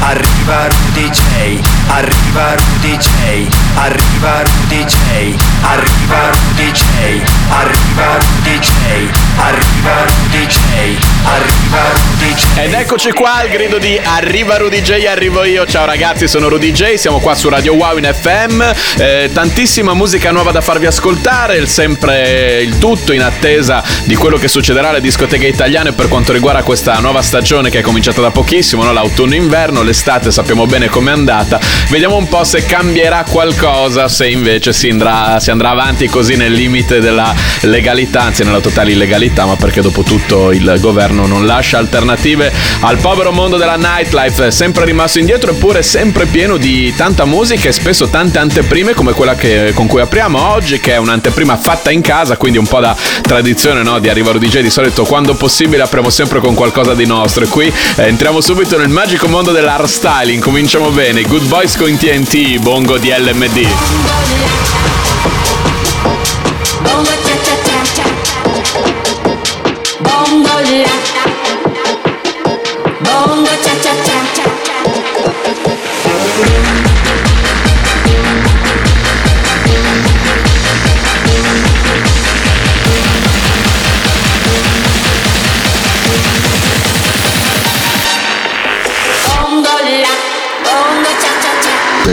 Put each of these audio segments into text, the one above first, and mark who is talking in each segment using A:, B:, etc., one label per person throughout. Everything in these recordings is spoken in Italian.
A: Arriva Rudy J. Arriva Rudy J. Arriva Rudy J. Arriva Rudy J. Arriva Rudy J. Arriva Rudy J. Arriva Rudy J.
B: Ed eccoci qua al grido di Arriva Rudy J, arrivo io. Ciao ragazzi, sono Rudy J, siamo qua su Radio Wow in FM. Eh, tantissima musica nuova da farvi ascoltare, il sempre il tutto in attesa di quello che succederà alle discoteche italiane per quanto riguarda questa nuova stagione che è cominciata da pochissimo, no? l'autunno-inverno, l'estate sappiamo bene com'è andata. Vediamo un po' se cambierà qualcosa, se invece si andrà, si andrà avanti così nel limite della legalità, anzi nella totale illegalità, ma perché dopo tutto il governo non lascia alternative al povero mondo della nightlife, sempre rimasto indietro eppure sempre pieno di tanta musica e spesso tante anteprime come quella che, con cui apriamo oggi, che è un'anteprima fatta in casa, quindi un po' da tradizione no? di Arrivaro DJ, di solito quando possibile apriamo sempre con qualcosa di nostro e qui eh, entriamo subito nel magico mondo dell'art styling, cominciamo bene, Good Boys con TNT, Bongo di LMD.
C: Bongo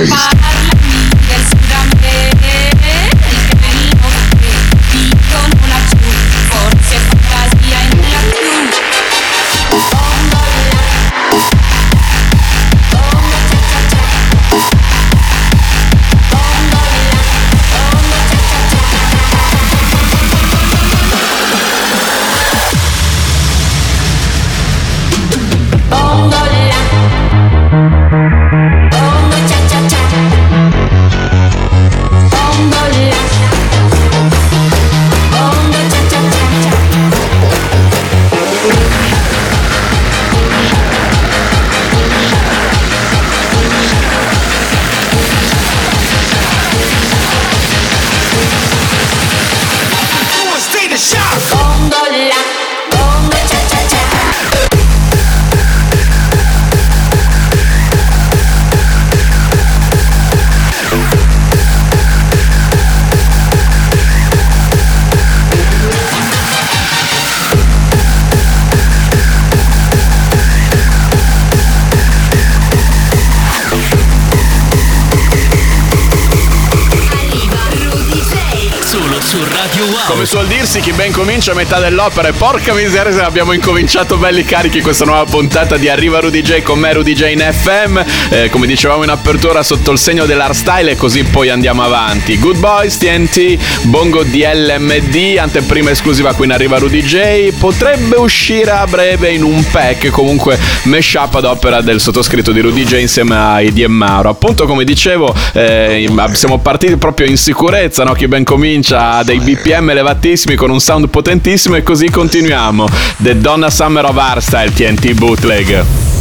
B: Peace. Dirsi, chi ben comincia a metà dell'opera e porca miseria se abbiamo incominciato belli carichi questa nuova puntata di Arriva Rudy J con me Rudy J in FM, Eh, come dicevamo in apertura sotto il segno dell'art style e così poi andiamo avanti. Good Boys, TNT, Bongo DLMD, anteprima esclusiva qui in Arriva Rudy J, potrebbe uscire a breve in un pack, comunque mashup ad opera del sottoscritto di Rudy J insieme a Eddie Mauro. Appunto come dicevo, eh, siamo partiti proprio in sicurezza, no? chi ben comincia ha dei BPM elevatissimi con un sound potentissimo e così continuiamo. The Donna Summer of Hardstyle TNT Bootleg.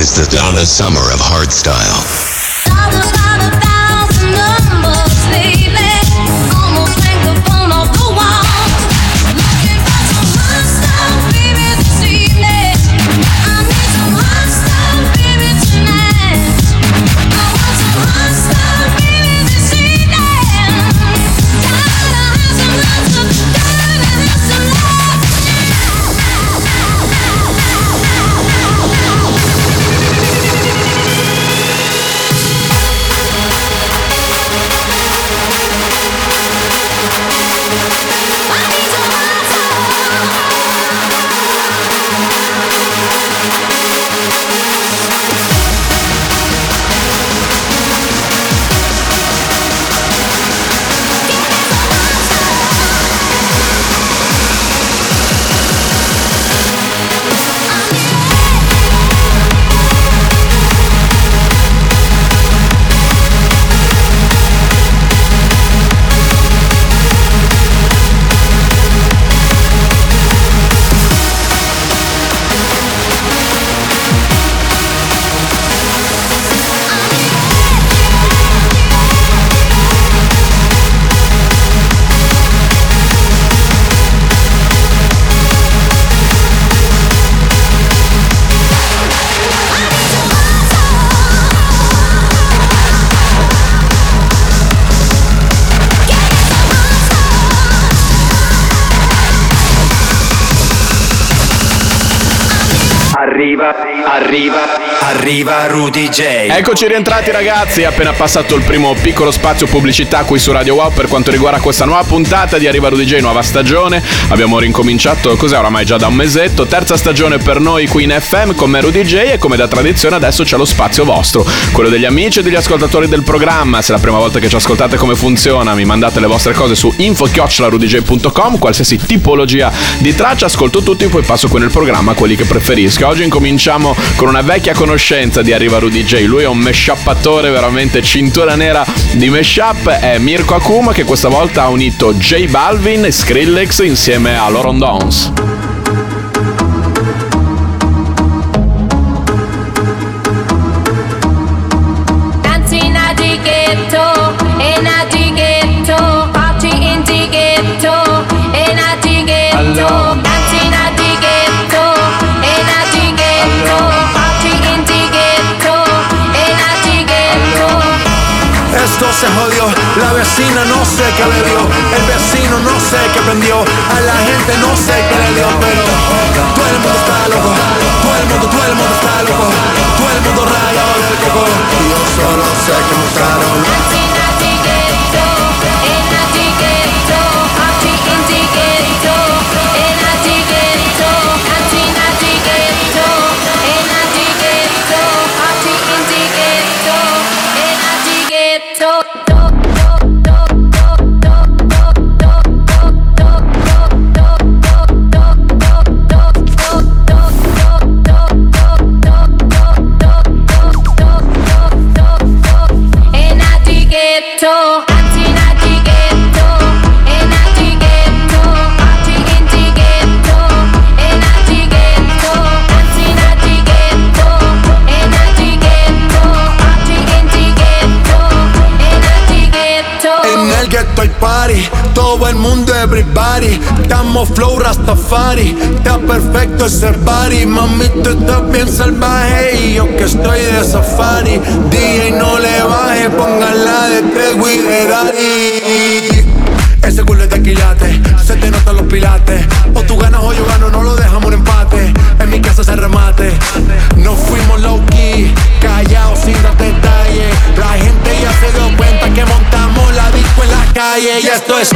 D: Is the Donna Summer of hardstyle.
A: Arriva, arriva, arriva Rudy J.
B: Eccoci rientrati ragazzi, appena passato il primo piccolo spazio pubblicità qui su Radio Wow per quanto riguarda questa nuova puntata di Arriva Rudy J, nuova stagione. Abbiamo ricominciato, cos'è oramai già da un mesetto, terza stagione per noi qui in FM con me Rudy J e come da tradizione adesso c'è lo spazio vostro, quello degli amici e degli ascoltatori del programma. Se è la prima volta che ci ascoltate come funziona, mi mandate le vostre cose su info-rudyj.com, qualsiasi tipologia di traccia, ascolto tutti, poi passo qui nel programma quelli che preferisco. Oggi incominciamo con una vecchia conoscenza di Arriva Rudy. Lui è un mashuppatore veramente cintura nera di mashup. È Mirko Akuma che questa volta ha unito J Balvin e Skrillex insieme a Loron Dons.
C: La vecina no sé qué le dio, el vecino no sé qué prendió, a la gente no sé qué le dio, pero todo el mundo está loco, todo el mundo, todo el mundo está loco, todo el mundo rayado del coco, y yo solo sé que mostraron. Everybody. Estamos flow Rastafari, está perfecto ese party Mami, tú estás bien salvaje y yo que estoy de safari. DJ no le baje, póngala de Tego y de Daddy. Ese culo es de quilate, se te notan los pilates. O tú ganas o yo gano, no lo dejamos en empate. En mi casa se remate. No fuimos low key, callados sin dar calle Y esto es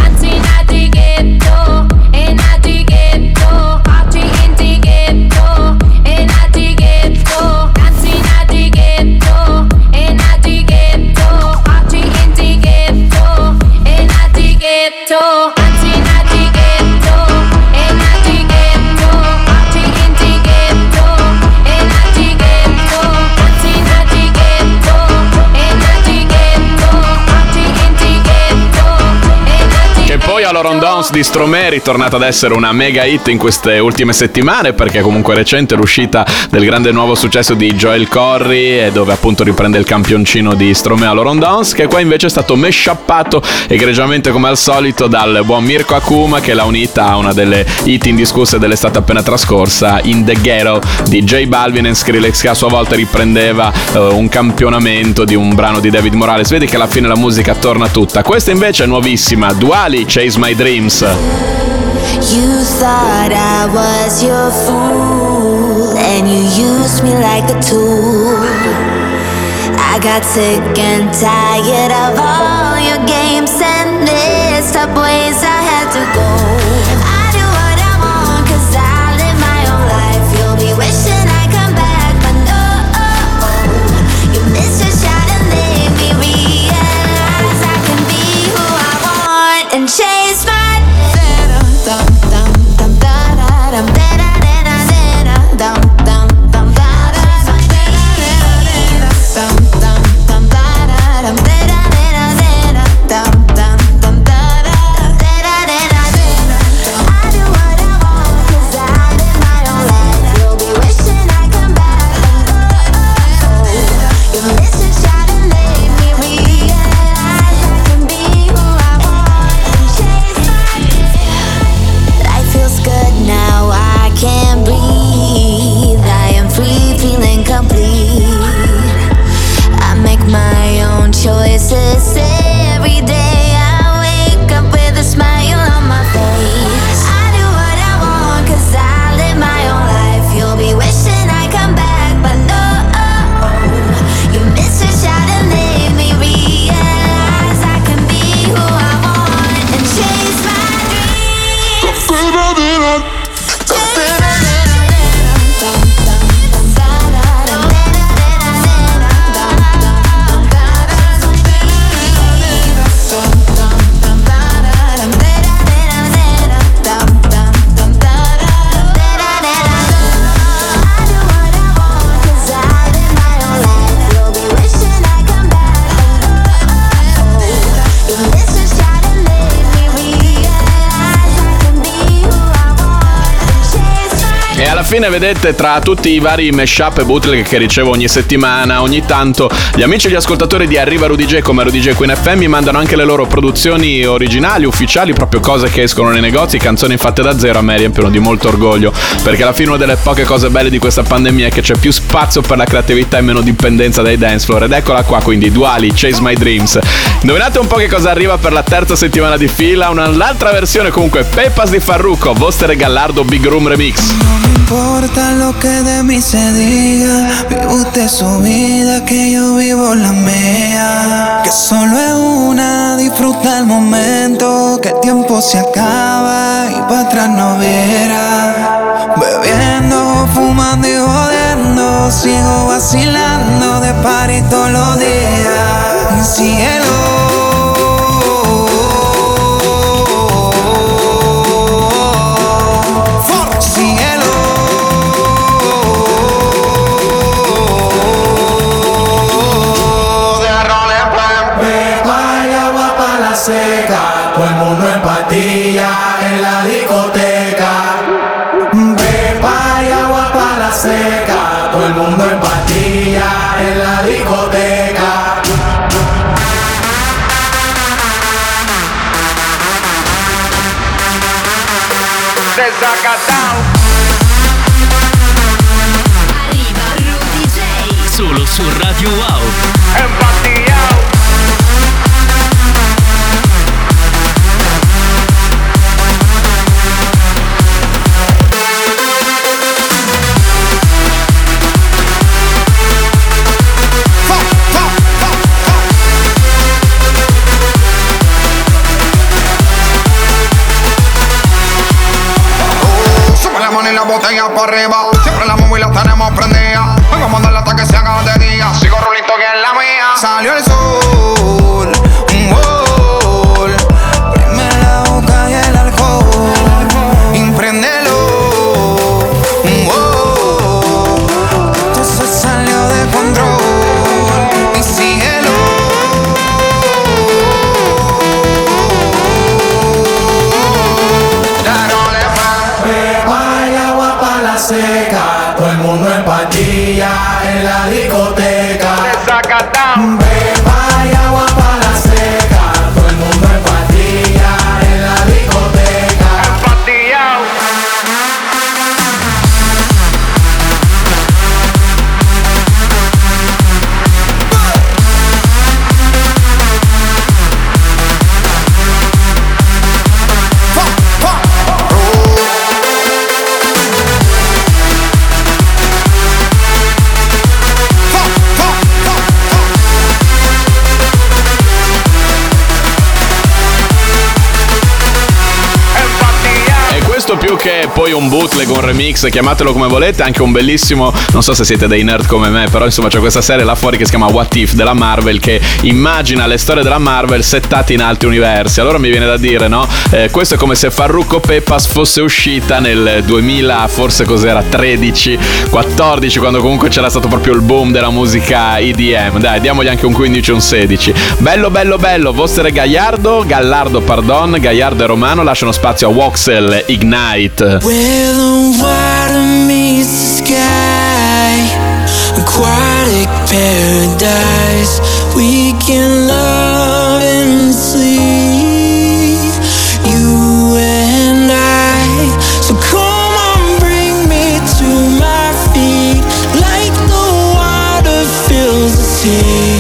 B: Around Dance di Stromae è ritornata ad essere una mega hit in queste ultime settimane perché comunque recente l'uscita del grande nuovo successo di Joel Corry e dove appunto riprende il campioncino di Stromae All Around Dance che qua invece è stato meshappato egregiamente come al solito dal buon Mirko Akuma che l'ha unita a una delle hit indiscusse dell'estate appena trascorsa in The Ghetto di J Balvin e Skrillex che a sua volta riprendeva eh, un campionamento di un brano di David Morales. Vedi che alla fine la musica torna tutta. Questa invece è nuovissima, Duali Chase My Dreams.
E: You thought I was your fool, and you used me like a tool. I got sick and tired of all your games and messed up I had to go.
B: E alla fine vedete tra tutti i vari mashup e bootleg che ricevo ogni settimana, ogni tanto gli amici e gli ascoltatori di Arriva Rudy come Rudy J Queen FM mi mandano anche le loro produzioni originali, ufficiali, proprio cose che escono nei negozi, canzoni fatte da zero, a me riempiono di molto orgoglio, perché alla fine una delle poche cose belle di questa pandemia è che c'è più spazio per la creatività e meno dipendenza dai dance floor ed eccola qua quindi Duali, Chase My Dreams. Indovinate un po' che cosa arriva per la terza settimana di fila, un'altra versione comunque Pepas di Farruko, Vostere Gallardo Big Room Remix.
F: Importa lo que de mí se diga, vive usted su vida, que yo vivo la mía. Que solo es una, disfruta el momento, que el tiempo se acaba y para atrás no verá. Bebiendo, fumando y jodiendo, sigo vacilando de party todos los días. Cielo.
G: Botella la
H: discoteca.
B: Poi un bootleg, un remix, chiamatelo come volete, anche un bellissimo, non so se siete dei nerd come me, però insomma c'è questa serie là fuori che si chiama What If della Marvel che immagina le storie della Marvel settate in altri universi. Allora mi viene da dire, no? Eh, questo è come se Farruko Pepas fosse uscita nel 2000, forse cos'era, 13, 14, quando comunque c'era stato proprio il boom della musica EDM. Dai, diamogli anche un 15 e un 16. Bello, bello, bello. Vostre Gallardo, Gallardo, pardon, Gallardo e Romano lasciano spazio a Voxel Ignite.
I: Where the water meets the sky, aquatic paradise. We can love and sleep, you and I. So come on, bring me to my feet, like the water fills the sea.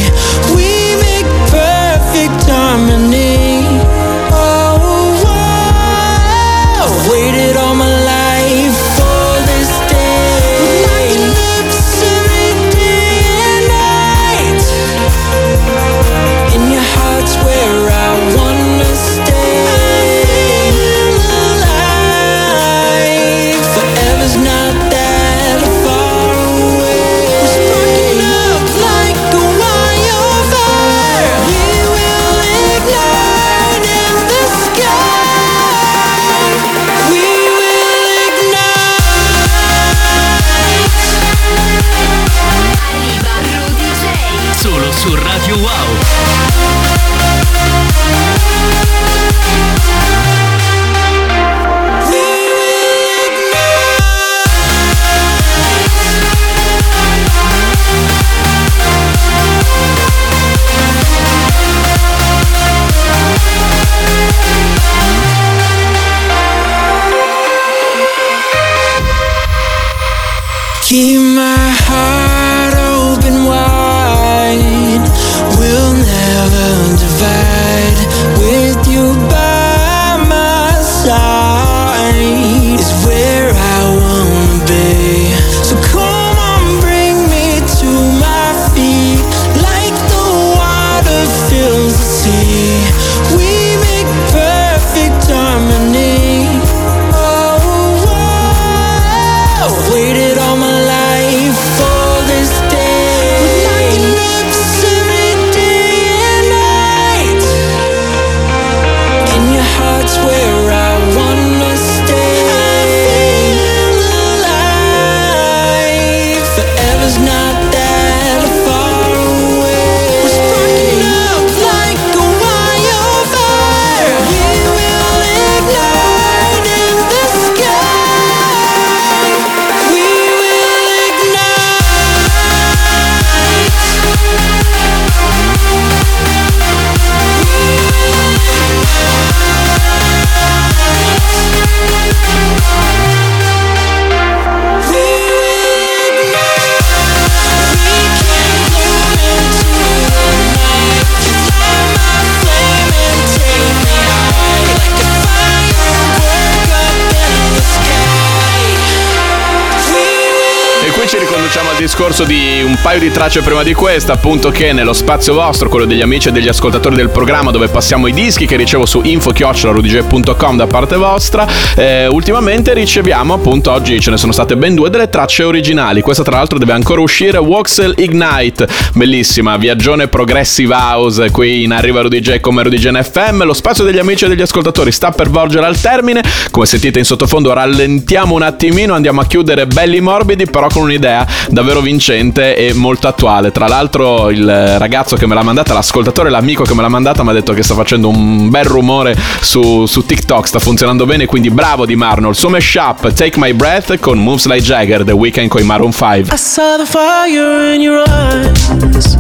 B: Paio di tracce prima di questa, appunto che nello spazio vostro, quello degli amici e degli ascoltatori del programma, dove passiamo i dischi che ricevo su info-rudigè.com da parte vostra, eh, ultimamente riceviamo appunto oggi ce ne sono state ben due delle tracce originali. Questa tra l'altro deve ancora uscire, Voxel Ignite, bellissima, viaggione progressive house qui in Arriva Rudy come Rudy FM. Lo spazio degli amici e degli ascoltatori sta per volgere al termine, come sentite in sottofondo rallentiamo un attimino, andiamo a chiudere belli morbidi, però con un'idea davvero vincente e molto attuale. Tra l'altro il ragazzo che me l'ha mandata, l'ascoltatore, l'amico che me l'ha mandata mi ha detto che sta facendo un bel rumore su, su TikTok, sta funzionando bene, quindi bravo Di Marno. Il suo mashup Take My Breath con Moves Like Jagger, The Weeknd con i Maroon 5.
J: I saw the fire in your eyes.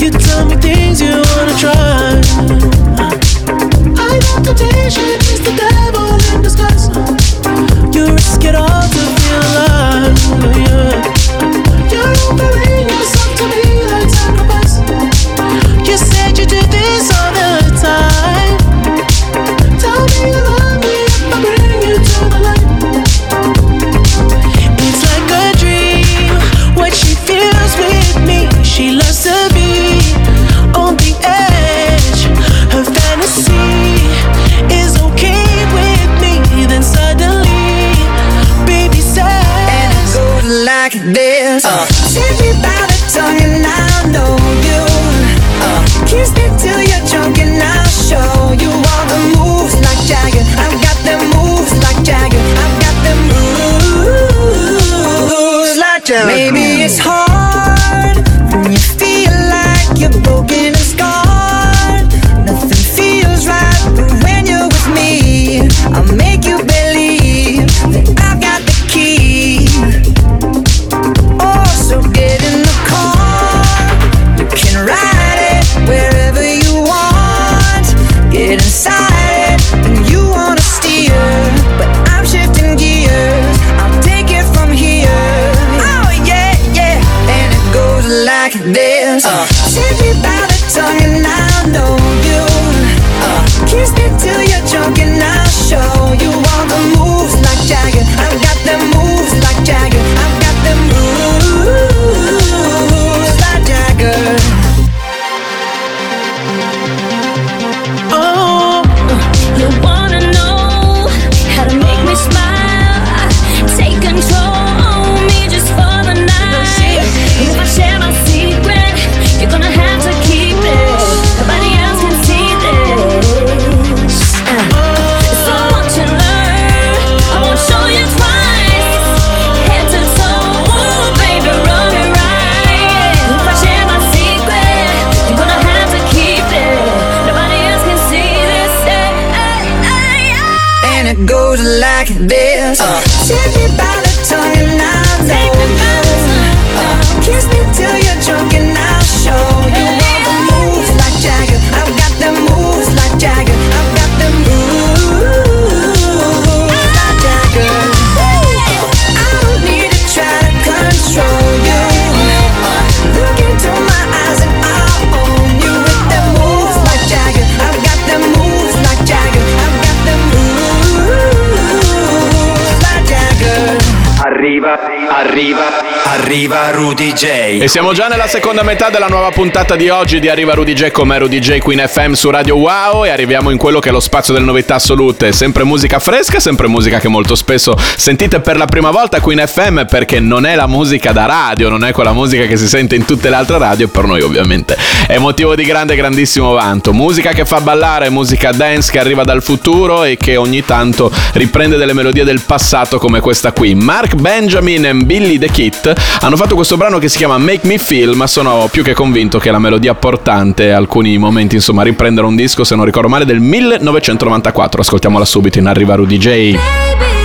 J: You tell me things you wanna try. I know temptation moves like Jagger. Maybe it's hard back.
A: Arriva Rudy J.
B: E siamo già nella seconda metà della nuova puntata di oggi di Arriva Rudy J come Rudy J Queen FM su Radio Wow e arriviamo in quello che è lo spazio delle novità assolute. Sempre musica fresca, sempre musica che molto spesso sentite per la prima volta Queen FM perché non è la musica da radio, non è quella musica che si sente in tutte le altre radio e per noi ovviamente è motivo di grande grandissimo vanto. Musica che fa ballare, musica dance che arriva dal futuro e che ogni tanto riprende delle melodie del passato come questa qui. Mark Benjamin e Billy the Kid hanno fatto questo brano che si chiama Make Me Feel, ma sono più che convinto che la melodia portante alcuni momenti, insomma, riprendere un disco, se non ricordo male, del 1994. Ascoltiamola subito in Arriva Rudy J.
C: Baby,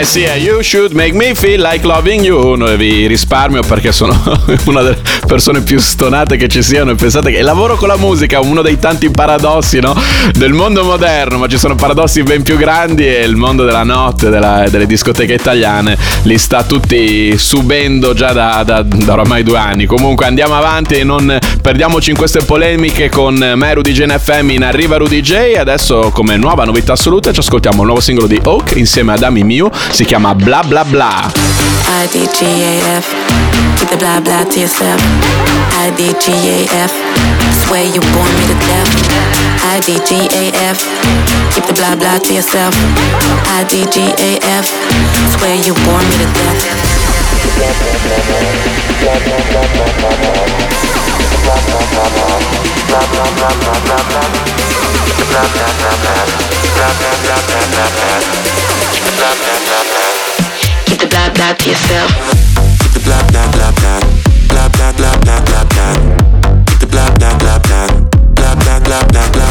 B: Eh sì, è You Should Make Me Feel Like Loving You. No, vi risparmio perché sono una delle persone più stonate che ci siano. E pensate che lavoro con la musica uno dei tanti paradossi no? del mondo moderno, ma ci sono paradossi ben più grandi e il mondo della notte, della- delle discoteche italiane, li sta tutti subendo già da, da- da oramai due anni. Comunque andiamo avanti e non perdiamoci in queste polemiche con me, Rudy J NFM in Arriva Rudy J. Adesso come nuova novità assoluta ci ascoltiamo il nuovo singolo di Oak insieme ad Ami Mew, si chiama Bla Bla Bla.
K: IDGAF, keep the blah blah to yourself. IDGAF, swear you bore me to death. IDGAF, keep the blah blah to yourself. IDGAF, swear you bore me to death. Keep the blah blah to yourself.
L: Blah blah blah blah blah.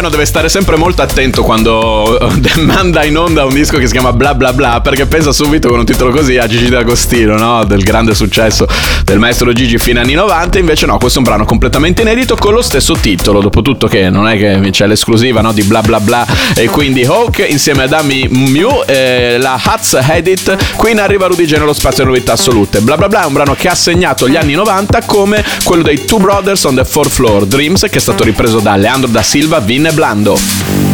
B: Italiano deve stare sempre molto attento quando eh, manda in onda un disco che si chiama Bla Bla Bla perché pensa subito con un titolo così a Gigi D'Agostino, no? Del grande successo del maestro Gigi fino agli anni 90. Invece no, questo è un brano completamente inedito con lo stesso titolo. Dopotutto che non è che c'è l'esclusiva no? di Bla Bla Bla e quindi Hawk insieme ad Ami Mew, eh, la Hats Edit. Qui in arriva Rudy J nello spazio novità assolute. Bla Bla Bla è un brano che ha segnato gli anni 90 come quello dei Two Brothers on the Fourth Floor Dreams che è stato ripreso da Leandro da Silva, Vin e Blando.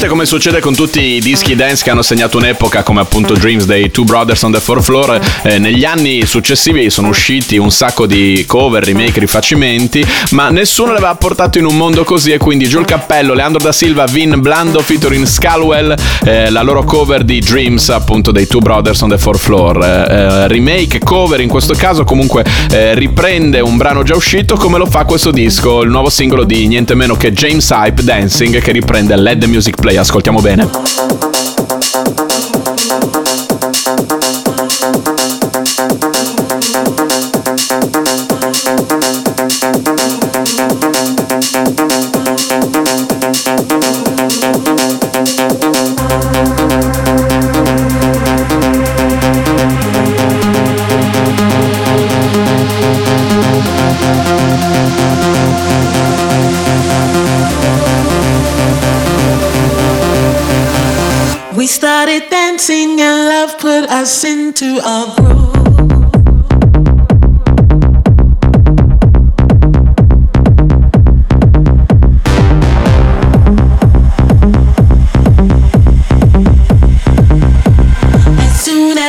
B: Che ovviamente come succede con tutti i dischi dance che hanno segnato un'epoca come appunto Dreams dei Two Brothers on the Fourth Floor, eh, negli anni successivi sono usciti un sacco di cover, remake, rifacimenti, ma nessuno li aveva portato in un mondo così e quindi giù il cappello, Leandro da Silva, Vin Blando featuring Scalwell, eh, la loro cover di Dreams appunto dei Two Brothers on the Fourth Floor. Eh, eh, remake, cover in questo caso comunque eh, riprende un brano già uscito come lo fa questo disco, il nuovo singolo di niente meno che James Hype Dancing che riprende the Music Play, ascoltiamo bene.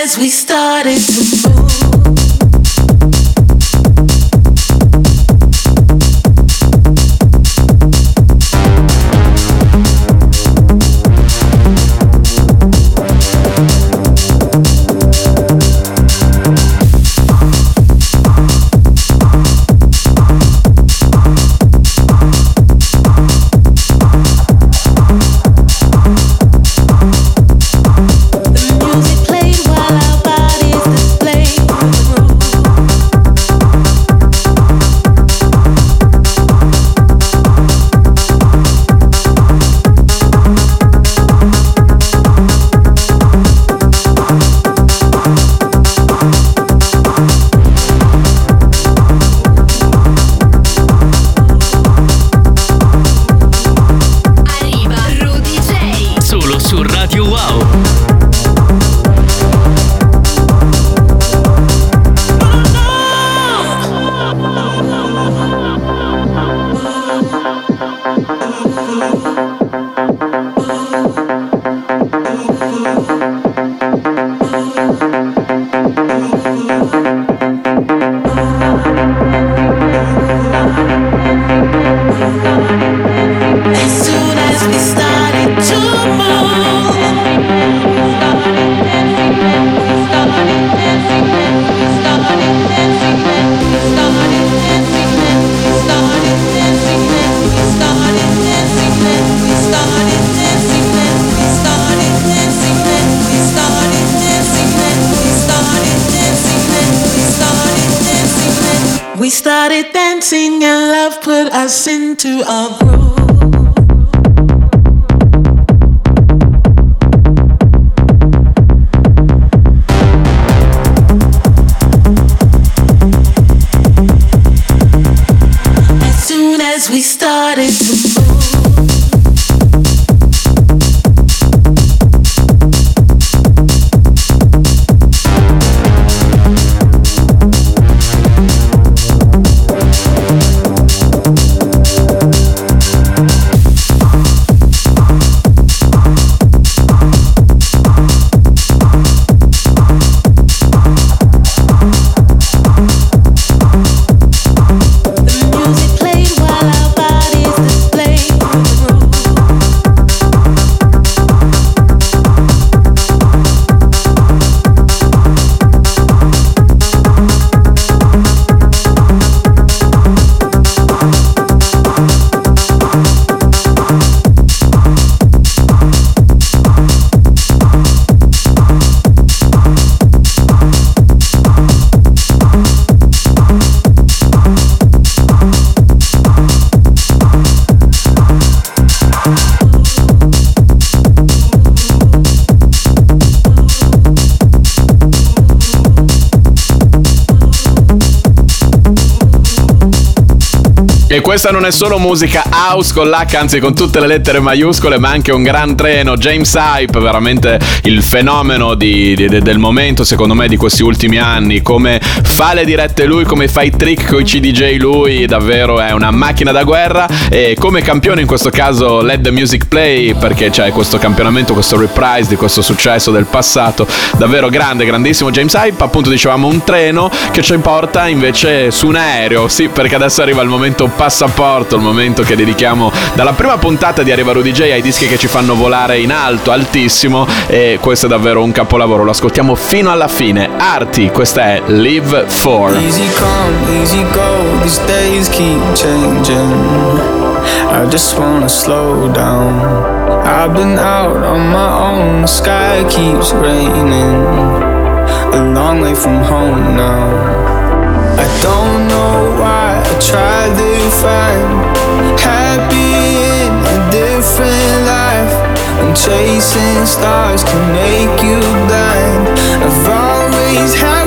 M: As we started to move. And love put us into a groove.
B: Questa non è solo musica house con l'H, anzi con tutte le lettere maiuscole, ma anche un gran treno. James Hype, veramente il fenomeno di- di- del momento, secondo me, di questi ultimi anni. Come fa le dirette lui, come fa i trick con i CDJ lui, davvero è una macchina da guerra. E come campione in questo caso the Music Play, perché c'è questo campionamento, questo reprise di questo successo del passato. Davvero grande, grandissimo James Hype. Appunto dicevamo un treno che ci porta invece su un aereo. Sì, perché adesso arriva il momento passaporto, il momento che dedichiamo dalla prima puntata di Arriva Rudy J ai dischi che ci fanno volare in alto, altissimo. E questo è davvero un capolavoro. Lo ascoltiamo fino alla fine. Arti, questa è Live For.
I: Easy come, easy go, these days keep changing. I just wanna slow down. I've been out on my own, the sky keeps raining. A long way from home now. I don't know why Try to find happy in a different life. And chasing stars can make you blind. I've always had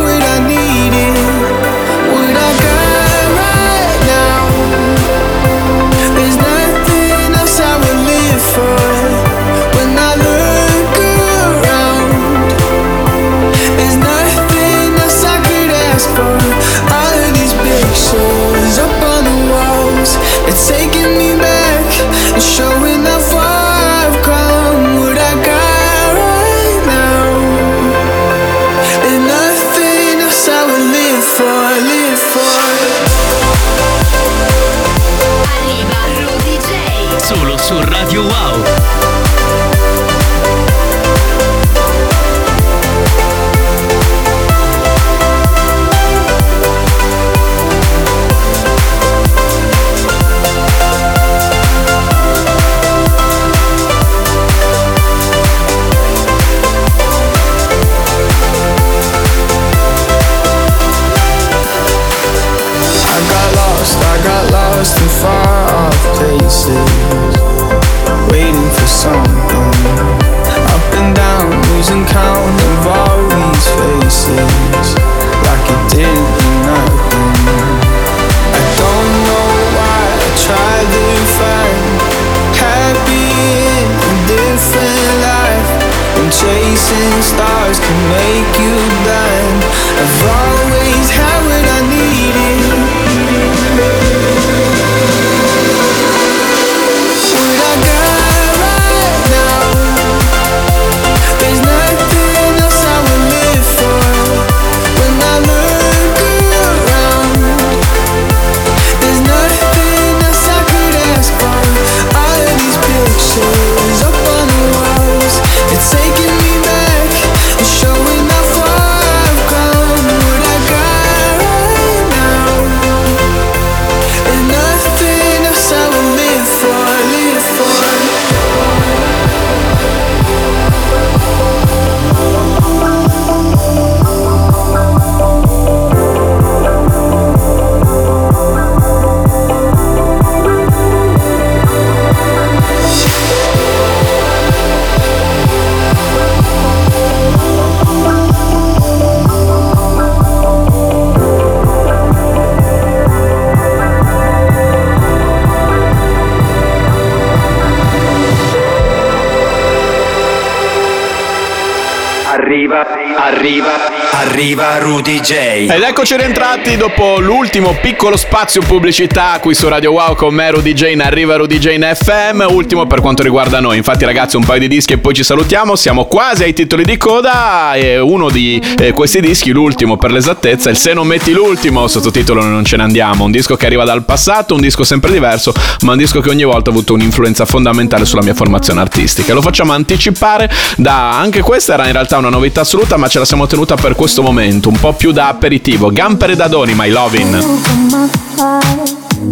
N: arriva Rudy J.
B: Ed eccoci rientrati dopo l'ultimo piccolo spazio pubblicità qui su Radio Wow con me Rudy J in Arriva Rudy J in FM, ultimo per quanto riguarda noi. Infatti ragazzi un paio di dischi e poi ci salutiamo, siamo quasi ai titoli di coda e uno di eh, questi dischi, l'ultimo per l'esattezza, il Se non metti l'ultimo, sottotitolo Non ce ne andiamo, un disco che arriva dal passato, un disco sempre diverso, ma un disco che ogni volta ha avuto un'influenza fondamentale sulla mia formazione artistica. Lo facciamo anticipare da anche questa era in realtà una novità assoluta, ma ce la siamo tenuta per questo momento, un po' più da aperitivo. Gampere da Doni, My Lovin'.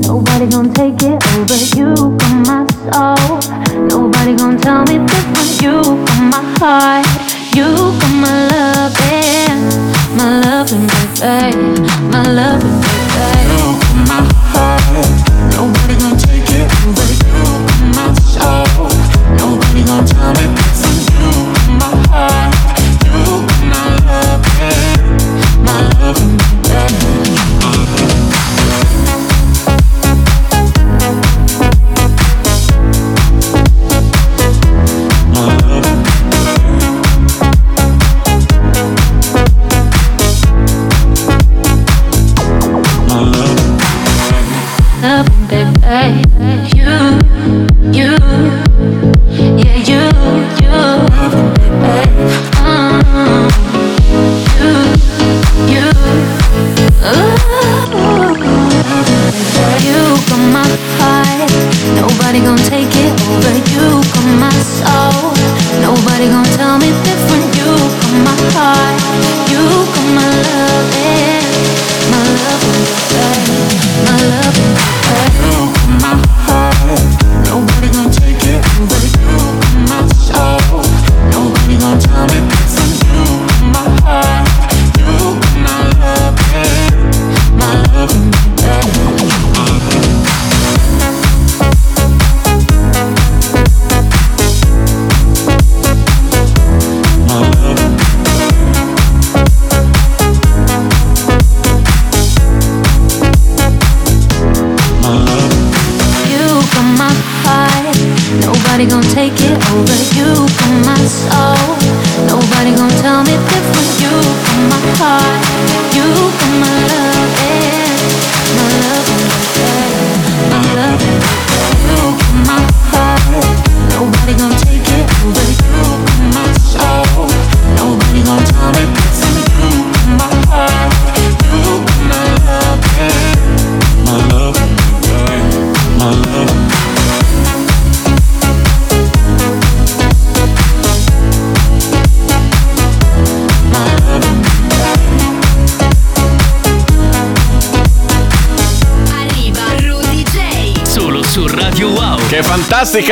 M: Nobody gonna take it over you from my soul. Nobody gonna tell me different. You from my heart. You from my loving. My loving, baby. My loving, baby. You from my heart. Nobody gonna take it over you from my soul. Nobody gonna tell me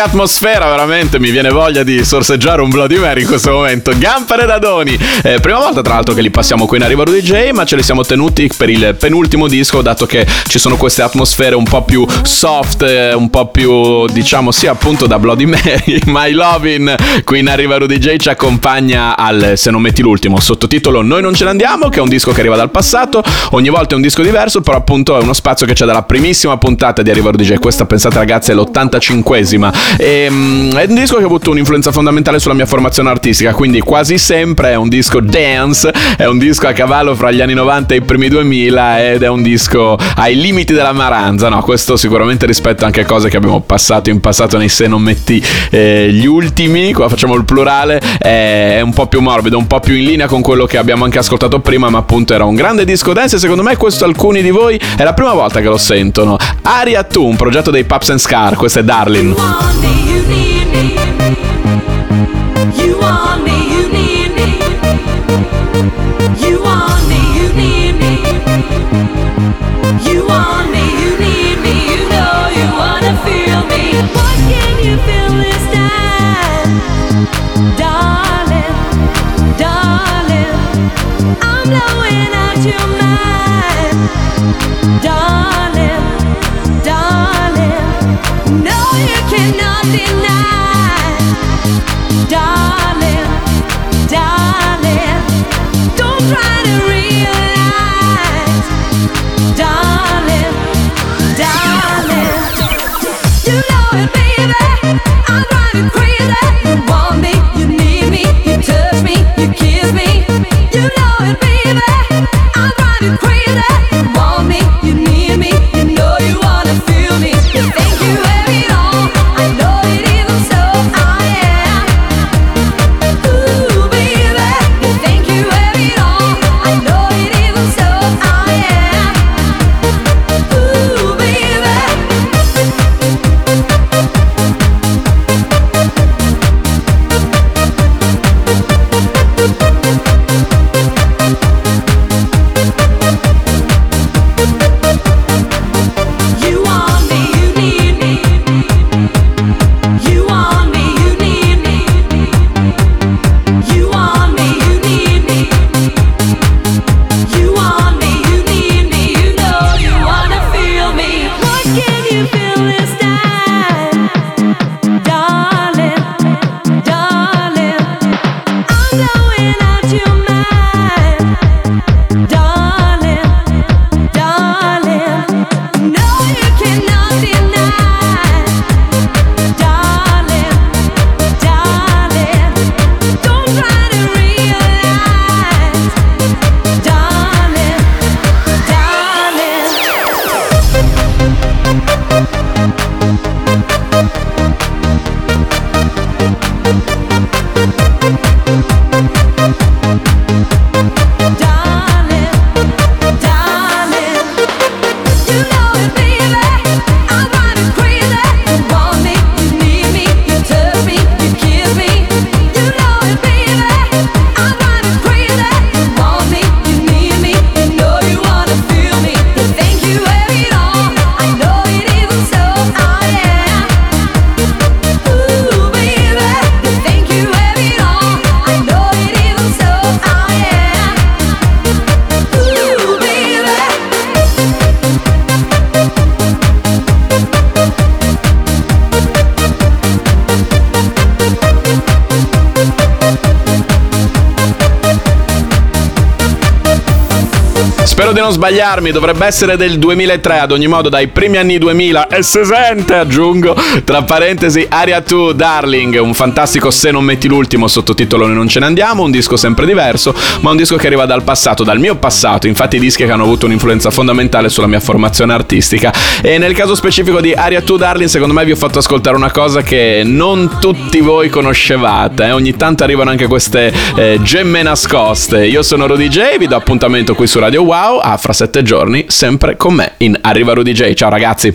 B: fantastica atmosfera, veramente mi viene voglia di sorseggiare un Bloody Mary in questo momento. Gampare da Doni. Eh, prima volta, tra l'altro, che li passiamo qui in Arriva Rudy J, ma ce li siamo tenuti per il penultimo disco, dato che ci sono queste atmosfere un po' più soft, eh, un po' più, diciamo, sì, appunto da Bloody Mary. My Lovin' qui in Arriva Rudy J ci accompagna al Se non metti l'ultimo, sottotitolo Noi non ce ne andiamo, che è un disco che arriva dal passato. Ogni volta è un disco diverso, però appunto è uno spazio che c'è dalla primissima puntata di Arriva Rudy J. Questa, pensate ragazzi, è l'85esima. E, mm, è un disco che ha avuto un'influenza fondamentale sulla mia formazione artistica, quindi quasi sempre è un disco dance, è un disco a cavallo fra gli anni 90 e i primi 2000 ed è un disco ai limiti della maranza, no? Questo sicuramente rispetto anche a cose che abbiamo passato in passato nei se non metti eh, gli ultimi, qua facciamo il plurale, è, un po' più morbido, un po' più in linea con quello che abbiamo anche ascoltato prima, ma appunto era un grande disco dance e secondo me questo alcuni di voi è la prima volta che lo sentono. Aria Tu, un progetto dei Paps and Scar, questo è Darling.
C: You want me, you need try to realize.
B: Sbagliarmi, dovrebbe essere del 2003, ad ogni modo dai primi anni 2000 e se sente, aggiungo, tra parentesi, Aria 2 Darling, un fantastico Se non metti l'ultimo sottotitolo non ce ne andiamo, un disco sempre diverso, ma un disco che arriva dal passato, dal mio passato, infatti dischi che hanno avuto un'influenza fondamentale sulla mia formazione artistica e nel caso specifico di Aria 2 Darling, secondo me vi ho fatto ascoltare una cosa che non tutti voi conoscevate, eh? ogni tanto arrivano anche queste eh, gemme nascoste. Io sono Rudy J, vi do appuntamento qui su Radio Wow, a fra sette giorni, sempre con me in Arriva Rudy J. Ciao ragazzi!